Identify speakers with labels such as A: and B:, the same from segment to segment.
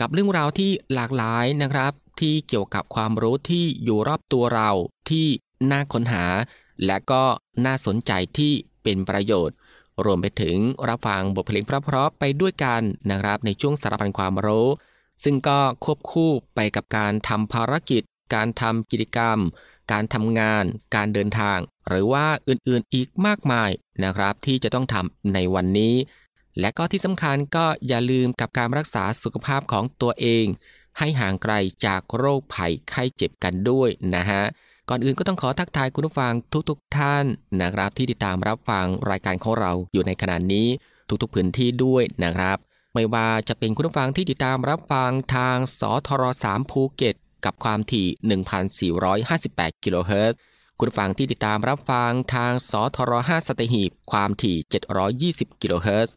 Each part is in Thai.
A: กับเรื่องราวที่หลากหลายนะครับ ที่เกี่ยวกับความรู้ที่อยู่รอบตัวเราที่น่าค้นหา และก็น่าสนใจที่เป็นประโยชน์ รวมไปถึงรับฟังบทเพลงเพราะๆไปด้วยกันนะครับ ในช่วงสารพันความรู้ ซึ่งก็ควบคู่ไปกับการทำภารกิจ การทำกิจกรรม การทำงาน การเดินทาง หรือว่าอื่นๆอีกมากมายนะครับ ที่จะต้องทำในวันนี้ และก็ที่สำคัญก็อย่าลืมกับการรักษาสุขภาพของตัวเอง ให้ห่างไกลจากโรคภัยไข้เจ็บกันด้วยนะฮะก่อนอื่นก็ต้องขอทักทายคุณผู้ฟังทุกๆทท่านนะครับที่ติดตามรับฟังรายการของเราอยู่ในขณะนี้ทุกๆพื้นที่ด้วยนะครับ ไม่ว่าจะเป็นคุณผู้ฟังที่ติดตามรับฟังทางสทร3ภูเก็ตกับความถี่ 1,458 กิโลเฮิรตซ์คุณผู้ฟังที่ติดตามรับฟังทางสทร5สตหีบความถี่ 720 กิโลเฮิรตซ์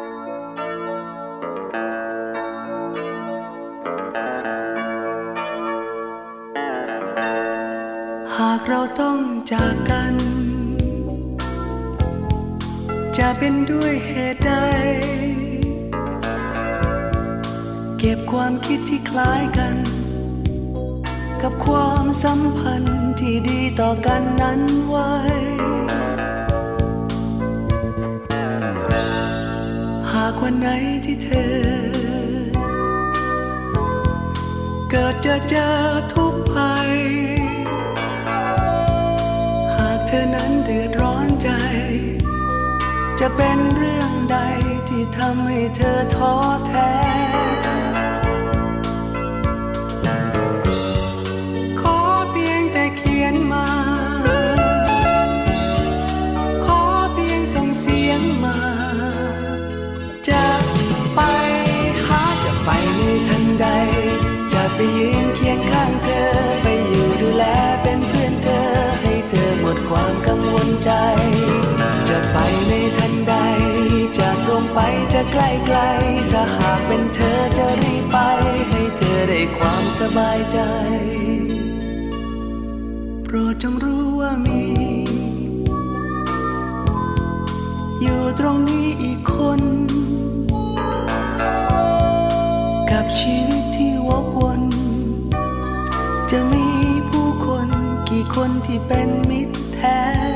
A: า
B: กเราต้องจากกัน จะเป็นด้วยเหตุใด เก็บความคิดที่คล้ายกัน กับความสัมพันธ์ที่ดีต่อกันนั้นไว้หากวันไหนที่เธอ เกิดจะเจอทุกภัย ดือดร้อนใจ จะเป็นเรื่องใดที่ทำให้เธอท้อแท้ จะใกล้ไกลถ้าหากเป็นเธอจะรีบไป ให้เธอได้ความสบายใจ โปรดจงรู้ว่ามี อยู่ตรงนี้อีกคน กับชีวิตที่วกวน จะมีผู้คนกี่คนที่เป็นมิตรแท้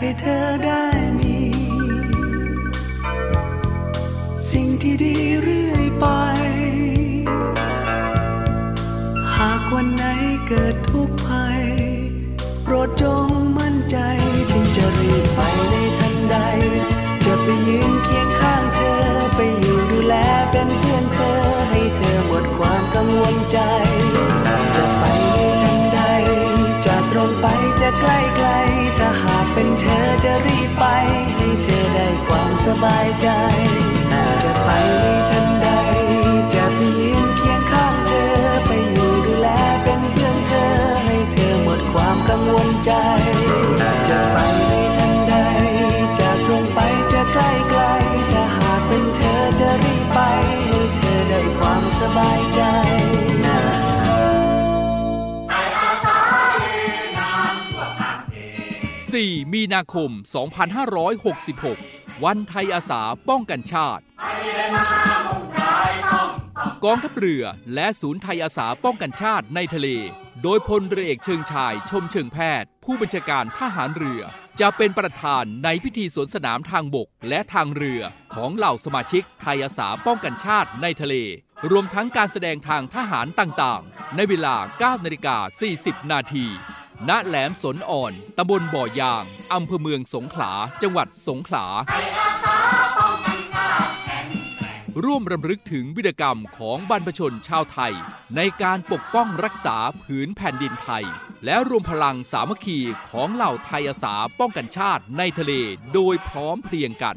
B: ให้เธอได้มี สิ่งที่ดี บายใจจะไปทันใด จะไปยืนเคียงข้างเธอ ไปอยู่ดูแลเป็นเพื่อนเธอ ให้เธอหมดความกังวลใจ จะไปทันใด จะตรงไปจะใกล้ไกลถ้าหากเป็นเธอจะรีบไปให้เธอได้ความสบายใจ
C: 4มีนาคม 2566 วันไทยอาสาป้องกันชาติ กองทัพเรือและศูนย์ไทยอาสาป้องกันชาติในทะเล โดยพลเรือเอกเชิงชายชมเชิงแพทย์ ผู้บัญชาการทหารเรือ จะเป็นประธานในพิธีสวนสนามทางบกและทางเรือของเหล่าสมาชิกไทยอาสาป้องกันชาติในทะเล รวมทั้งการแสดงทางทหารต่างๆ ในเวลา 9 นาฬิกา 40 นาที ณแหลมสนอ่อน ตำบลบ่อยาง อำเภอเมืองสงขลา จังหวัดสงขลา ร่วมรำลึกถึงวิรกรรมของบรรพชนชาวไทย ในการปกป้องรักษาผืนแผ่นดินไทย และรวมพลังสามัคคีของเหล่าไทยอาสาป้องกันชาติในทะเลโดยพร้อมเพรียงกัน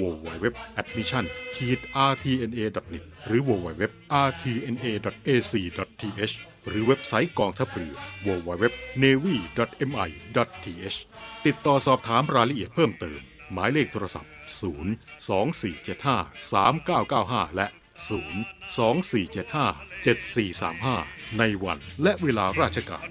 D: www.admission-rtna.net หรือ www.rtna.ac.th หรือเว็บไซต์กองทัพเรือ www.navy.mi.th ติดต่อสอบถามรายละเอียดเพิ่มเติม หมายเลขโทรศัพท์ 0 2 4 7 5 3 9 9 5 และ 024757435 ในวันและเวลาราชการ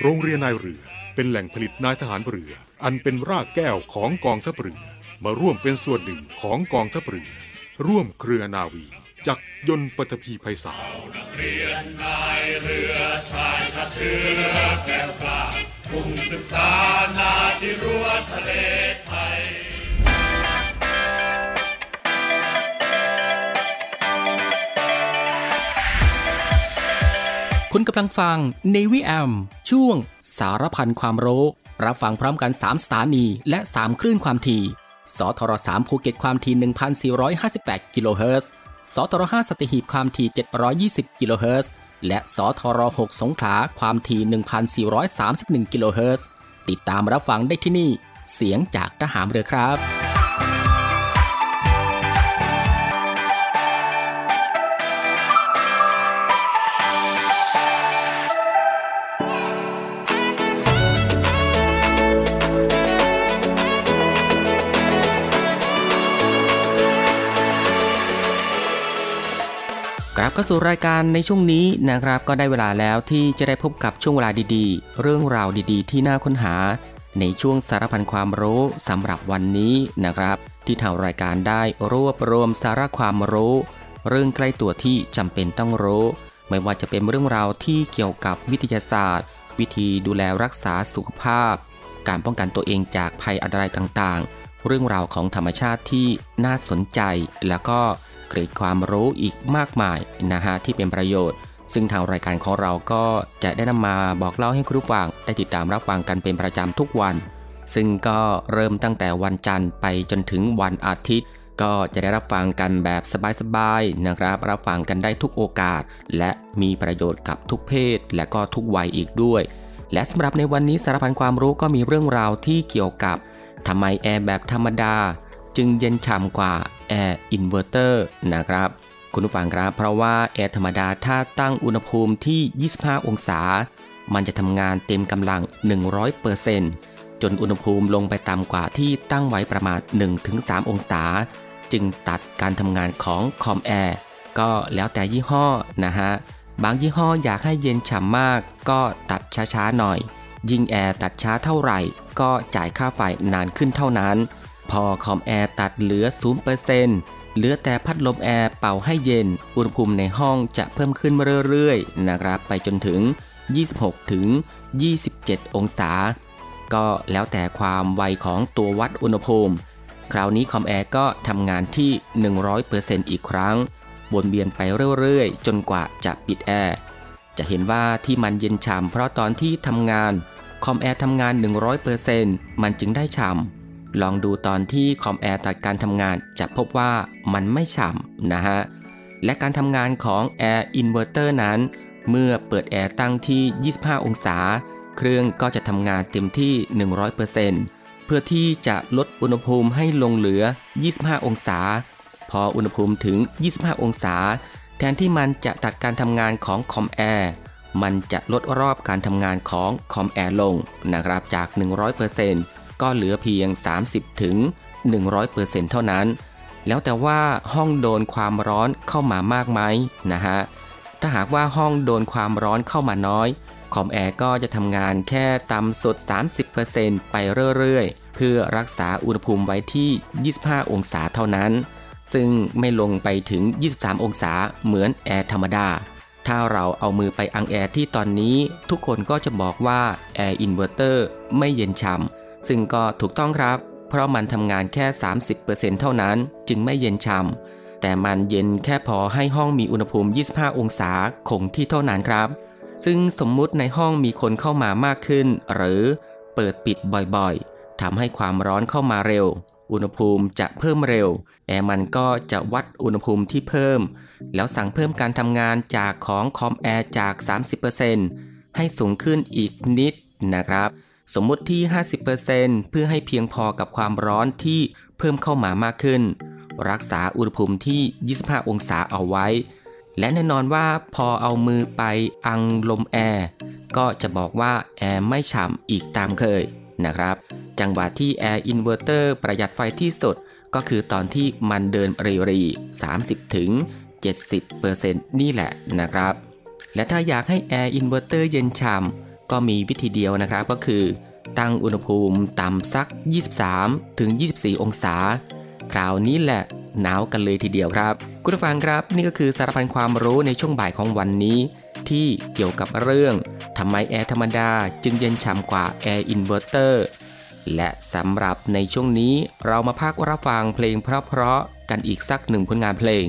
D: โรงเรียนนายเรือเป็นแหล่งผลิตนายทหารเรือ อันเป็นรากแก้วของกองทัพเรือ มาร่วมเป็นส่วนหนึ่งของกองทัพเรือ ร่วมเครือนาวีจักยนต์ปฐพีไพศาล
A: คุณกำลังฟัง Navy AM ช่วงสารพันความรู้ รับฟังพร้อมกัน 3 สถานี และ 3 คลื่นความถี่ สทร3ภูเก็ตความถี่1,458 กิโลเฮิรตซ์ สทร5สัตหีบความถี่ 720 กิโลเฮิรตซ์ และสทร6สงขลาความถี่ 1,431 กิโลเฮิรตซ์ ติดตามรับฟังได้ที่นี่ เสียงจากทหารเรือครับ กลับเข้าสู่รายการในช่วงนี้นะครับก็ได้เวลาแล้วที่จะได้พบกับช่วงเวลาดีๆ เรื่องราวดีๆ ที่น่าค้นหา ในช่วงสารพันความรู้สำหรับวันนี้นะครับ ที่ทางรายการได้รวบรวมสาระความรู้ เรื่องใกล้ตัวที่จำเป็นต้องรู้ ไม่ว่าจะเป็นเรื่องราวที่เกี่ยวกับวิทยาศาสตร์ วิธีดูแลรักษาสุขภาพ การป้องกันตัวเองจากภัยอันตรายต่างๆ เรื่องราวของธรรมชาติที่น่าสนใจแล้วก็ เกร็ดความรู้อีกมากมายนะฮะที่เป็นประโยชน์ ซึ่งทางรายการของเราก็จะได้นำมาบอกเล่าให้คุณผู้ฟังได้ติดตามรับฟังกันเป็นประจำทุกวัน ซึ่งก็เริ่มตั้งแต่วันจันทร์ไปจนถึงวันอาทิตย์ ก็จะได้รับฟังกันแบบสบายๆนะครับ รับฟังกันได้ทุกโอกาส และมีประโยชน์กับทุกเพศ และก็ทุกวัยอีกด้วย และสำหรับในวันนี้สารพันความรู้ก็มีเรื่องราวที่เกี่ยวกับทำไมแอร์แบบธรรมดา จึงเย็นฉ่ำกว่าแอร์อินเวอร์เตอร์นะครับ คุณผู้ฟังครับ เพราะว่าแอร์ธรรมดาถ้าตั้งอุณหภูมิที่ 25 องศา มันจะทำงานเต็มกำลัง 100%จนอุณหภูมิลงไปต่ำกว่าที่ตั้งไว้ประมาณ 1-3 องศา จึงตัดการทำงานของคอมแอร์ก็แล้วแต่ยี่ห้อนะฮะ บางยี่ห้ออยากให้เย็นฉ่ำมาก ก็ตัดช้าๆหน่อย ยิ่งแอร์ตัดช้าเท่าไหร่ ก็จ่ายค่าไฟนานขึ้นเท่านั้น พอคอมแอร์ตัดเหลือ 0%เหลือแต่พัดลมแอร์เป่าให้เย็น อุณหภูมิในห้องจะเพิ่มขึ้นเรื่อยๆ นะครับ ไปจนถึง 26 ถึง 27 องศา ก็แล้วแต่ความไวของตัววัดอุณหภูมิ คราวนี้คอมแอร์ก็ทำงานที่ 100%อีกครั้ง วนเวียนไปเรื่อยๆ จนกว่าจะปิดแอร์ จะเห็นว่าที่มันเย็นฉ่ำเพราะตอนที่ทำงาน คอมแอร์ทำงาน 100%มันจึงได้ฉ่ำ ลองดูตอนที่คอมแอร์ตัดการทำงานจะพบว่ามันไม่ฉ่ำนะฮะ และการทำงานของแอร์อินเวอร์เตอร์นั้น เมื่อเปิดแอร์ตั้งที่ 25 องศา เครื่องก็จะทำงานเต็มที่ 100%เพื่อที่จะลดอุณหภูมิให้ลงเหลือ 25 องศา พออุณหภูมิถึง 25 องศา แทนที่มันจะตัดการทำงานของคอมแอร์มันจะลดรอบการทำงานของคอมแอร์ลงนะครับจาก 100% ก็เหลือเพียง 30 ถึง 100%เท่านั้น แล้วแต่ว่าห้องโดนความร้อนเข้ามามากไหมนะฮะ ถ้าหากว่าห้องโดนความร้อนเข้ามาน้อย คอมแอร์ก็จะทำงานแค่ต่ำสุด 30%ไปเรื่อยๆ เพื่อรักษาอุณหภูมิไว้ที่ 25 องศาเท่านั้น ซึ่งไม่ลงไปถึง 23 องศาเหมือนแอร์ธรรมดาถ้าเราเอามือไปอังแอร์ที่ตอนนี้ ทุกคนก็จะบอกว่าแอร์อินเวอร์เตอร์ไม่เย็นฉ่ำ ซึ่งก็ถูกต้องครับ เพราะมันทำงานแค่ 30%เท่านั้น จึงไม่เย็นฉ่ำแต่มันเย็นแค่พอให้ห้องมีอุณหภูมิ 25 องศาคงที่เท่านั้นครับ ซึ่งสมมุติในห้องมีคนเข้ามามากขึ้น หรือเปิดปิดบ่อยๆทำให้ความร้อนเข้ามาเร็ว อุณหภูมิจะเพิ่มเร็ว แอร์มันก็จะวัดอุณหภูมิที่เพิ่ม แล้วสั่งเพิ่มการทำงานจากของคอมแอร์จาก 30%ให้สูงขึ้นอีกนิดนะครับ สมมุติที่ 50%เพื่อให้เพียงพอกับความร้อนที่เพิ่มเข้ามามากขึ้น รักษาอุณหภูมิที่ 25 องศาเอาไว้ และแน่นอนว่าพอเอามือไปอังลมแอร์ก็จะบอกว่าแอร์ไม่ฉ่ำอีกตามเคยนะครับ จังหวะที่แอร์อินเวอร์เตอร์ประหยัดไฟที่สุด
E: ก็คือตอนที่มันเดินรีรี30ถึง70%นี่แหละนะครับ และถ้าอยากให้แอร์อินเวอร์เตอร์เย็นฉ่ำ ก็มีวิธีเดียวนะครับก็คือ ตั้งอุณหภูมิต่ำสัก 23 ถึง 24 องศา คราวนี้แหละหนาวกันเลยทีเดียวครับ คุณผู้ฟังครับนี่ก็คือสารพันความรู้ในช่วงบ่ายของวันนี้ ที่เกี่ยวกับเรื่องทำไมแอร์ธรรมดาจึงเย็นฉ่ำกว่าแอร์อินเวอร์เตอร์และสำหรับในช่วงนี้เรามาพักรับฟังเพลงเพราะๆกันอีกสักหนึ่งผลงานเพลง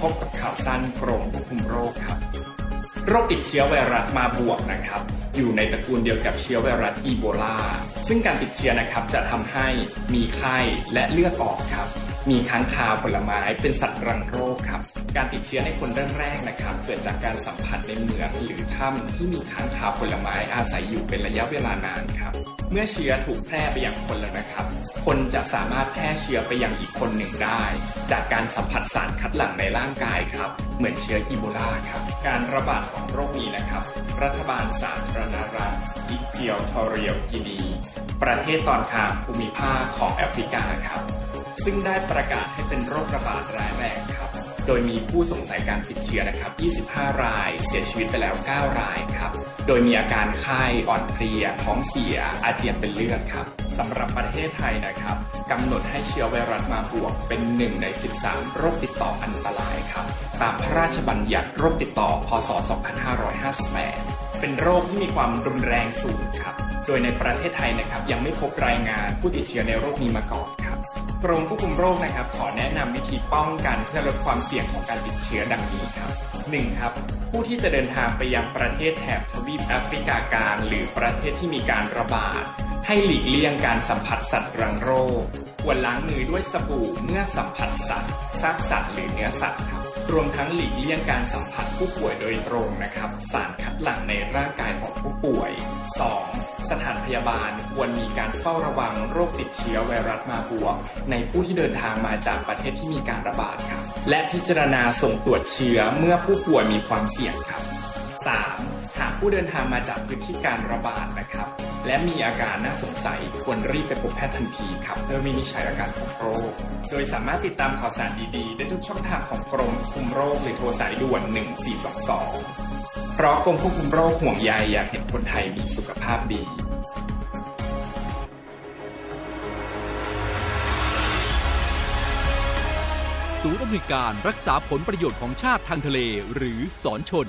F: พบกับข่าวสั้นกรมควบคุมโรคครับ โรคติดเชื้อไวรัสมาบวกนะครับ อยู่ในตระกูลเดียวกับเชื้อไวรัสอีโบลา ซึ่งการติดเชื้อนะครับจะทำให้มีไข้และเลือดออกครับ มีค้างคาวผลไม้เป็นสัตว์รังโรค การติดเชื้อในคนแรกๆนะครับ เกิดจากการสัมผัสในเหมืองหรือถ้ำที่มีค้างคาวผลไม้อาศัยอยู่เป็นระยะเวลานานครับ เมื่อเชื้อถูกแพร่ไปยังคนแล้วนะครับ คนจะสามารถแพร่เชื้อไปยังอีกคนหนึ่งได้ จากการสัมผัสสารคัดหลั่งในร่างกายครับ เหมือนเชื้ออีโบลาครับ การระบาดของโรคนี้นะครับ รัฐบาลสาธารณรัฐอิเทียวทอเรียลกินีประเทศตอนกลางภูมิภาคของแอฟริกาครับ ซึ่งได้ประกาศให้เป็นโรคระบาดร้ายแรง โดยมีผู้สงสัยการติดเชื้อนะครับ 25 ราย เสียชีวิตไปแล้ว 9 รายครับ โดยมีอาการไข้อ่อนเพลีย ท้องเสีย อาเจียนเป็นเลือดครับสำหรับประเทศไทยนะครับกำหนดให้เชื้อไวรัสมาบวกเป็นหนึ่งใน 13 โรคติดต่ออันตรายครับ ตามพระราชบัญญัติโรคติดต่อ พศ 2558 เป็นโรคที่มีความรุนแรงสูงครับ โดยในประเทศไทยนะครับยังไม่พบรายงานผู้ติดเชื้อในโรคนี้มาก่อน กรมควบคุมโรคนะครับ ขอแนะนำวิธีป้องกันเพื่อลดความเสี่ยงของการติดเชื้อดังนี้ครับ 1. ครับผู้ที่จะเดินทางไปยังประเทศแถบทวีปแอฟริกากลางหรือประเทศที่มีการระบาด ให้หลีกเลี่ยงการสัมผัสสัตว์รังโรคควรล้างมือด้วยสบู่เมื่อสัมผัสสัตว์ซากสัตว์หรือเนื้อสัตว์ครับ รวมทั้งหลีกเลี่ยงการสัมผัสผู้ป่วยโดยตรงนะครับ สารคัดหลั่งในร่างกายของผู้ป่วย 2. สถานพยาบาลควรมีการเฝ้าระวังโรคติดเชื้อไวรัสมาบวก ในผู้ที่เดินทางมาจากประเทศที่มีการระบาดครับ และพิจารณาส่งตรวจเชื้อเมื่อผู้ป่วยมีความเสี่ยงครับ 3. ผู้เดินทางมาจากพื้นที่การระบาดนะครับ และมีอาการน่าสงสัยควรรีบไปพบแพทย์ทันทีครับเพื่อวินิจฉัยอาการของโรค โดยสามารถติดตามข่าวสารดีๆ ได้ทุกช่องทางของกรมควบคุมโรคหรือโทรสายด่วน 1422 เพราะกรมควบคุมโรคห่วงใยอยากเห็นคนไทยมีสุขภาพดี
C: ศูนย์อำนวยการรักษาผลประโยชน์ของชาติทางทะเลหรือสอนชน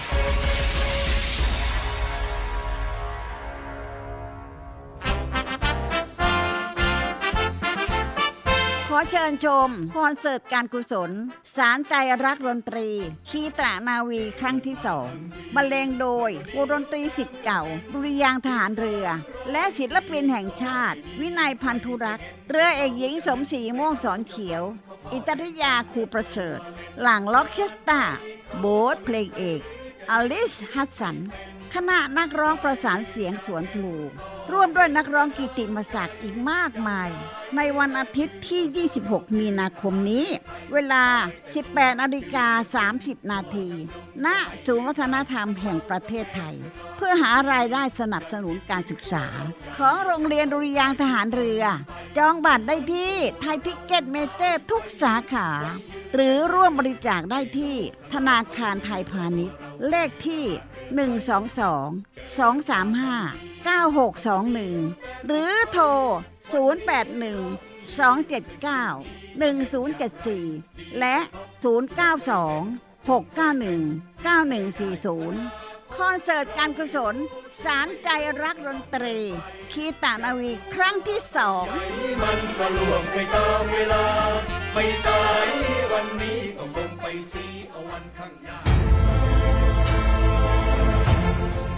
G: เชิญชมคอนเสิร์ตการกุศล สารใจรักดนตรี คีตรานาวีครั้งที่สองบรรเลงโดยวงดนตรีสิทธิ์เก่า ดุริยางทหารเรือ และศิลปินแห่งชาติ วินัยพันธุรักษ์ เรือเอกหญิงสมศรีม่วงสอนเขียว อิตริยาครูประเสริฐ หลังล็อกเคสตาโบสเพลงเอกอลิสฮัสสันคณะนักร้องประสานเสียงสวนพลูร่วมด้วยนักร้องกิตติมศักดิ์อีกมากมาย ในวันอาทิตย์ที่ 26 มีนาคมนี้ เวลา 18นาฬิกา 30 นาที ณ ศูนย์วัฒนธรรมแห่งประเทศไทย เพื่อหารายได้สนับสนุนการศึกษา ของโรงเรียนดุริยางค์ทหารเรือ จองบัตรได้ที่ Thaiticketmajor ทุกสาขา หรือร่วมบริจาคได้ที่ธนาคารไทยพาณิชย์ เลขที่ 122 235 9621 หรือโทร081 279 1074 และ 092 691 9140 คอนเสิร์ตการกุศล สารใจรักดนตรี คีตานาวีครั้งที่สอง
B: มันก็ล่วงไปตามเวลา ไม่ตายวันนี้ก็คงไปสีเอาวันข้างหน้า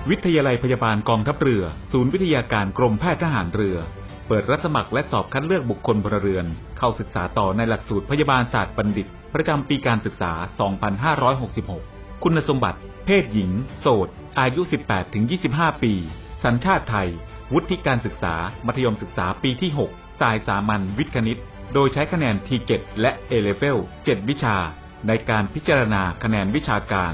H: วิทยาลัยพยาบาลกองทัพเรือ ศูนย์วิทยาการกรมแพทย์ทหารเรือ ปิดรับสมัครและสอบคัดเลือกบุคคลพลเรือน เข้าศึกษาต่อในหลักสูตรพยาบาลศาสตร์บัณฑิต ประจำปีการศึกษา 2566 คุณสมบัติ เพศหญิง โสด อายุ 18-25 ปี สัญชาติไทย วุฒิการศึกษา มัธยมศึกษาปีที่ 6 สายสามัญวิทย์คณิต โดยใช้คะแนน T7 และ A-Level 7วิชา ในการพิจารณาคะแนนวิชาการ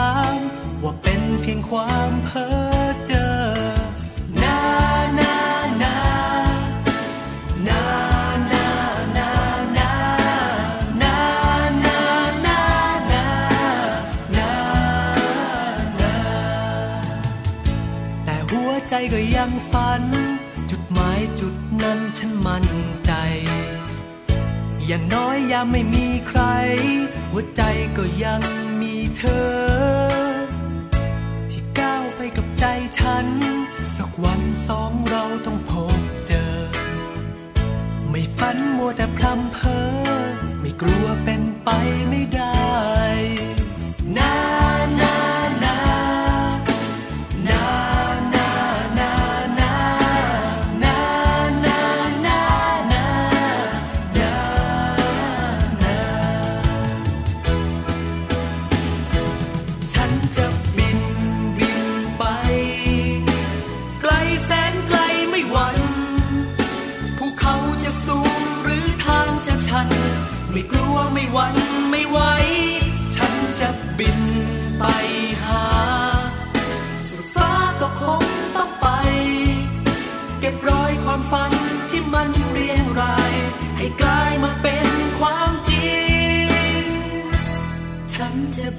A: า
B: มว่าเป็นเพียงความเพ้อเจอนานานานานานานานานานานานานาแต่หัวใจก็ยังฝัน จุดหมายจุดนั้นฉันมั่นใจ อย่างน้อยยามไม่มีใคร หัวใจก็ยัง เธอ ที่ก้าวไปกับใจฉัน สักวันสองเราต้องพบเจอ ไม่ฝันมัวแต่พรำเพ้อไม่กลัวเป็นไปไม่ได้นา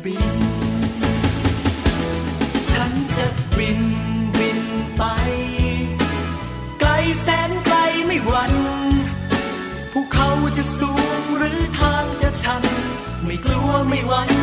B: บิน ฉันจะบินบินไป ไกลแสนไกลไม่หวั่นภูเขาจะสูงหรือทางจะชัน ไม่กลัวไม่หวั่น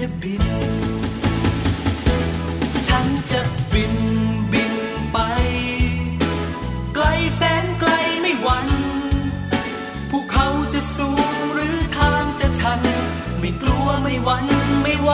B: จะบิน ฉันจะบินบินไป ไกลแสนไกลไม่หวั่นภูเขาจะสูงหรือทางจะชัน ไม่กลัวไม่หวั่นไม่ไหว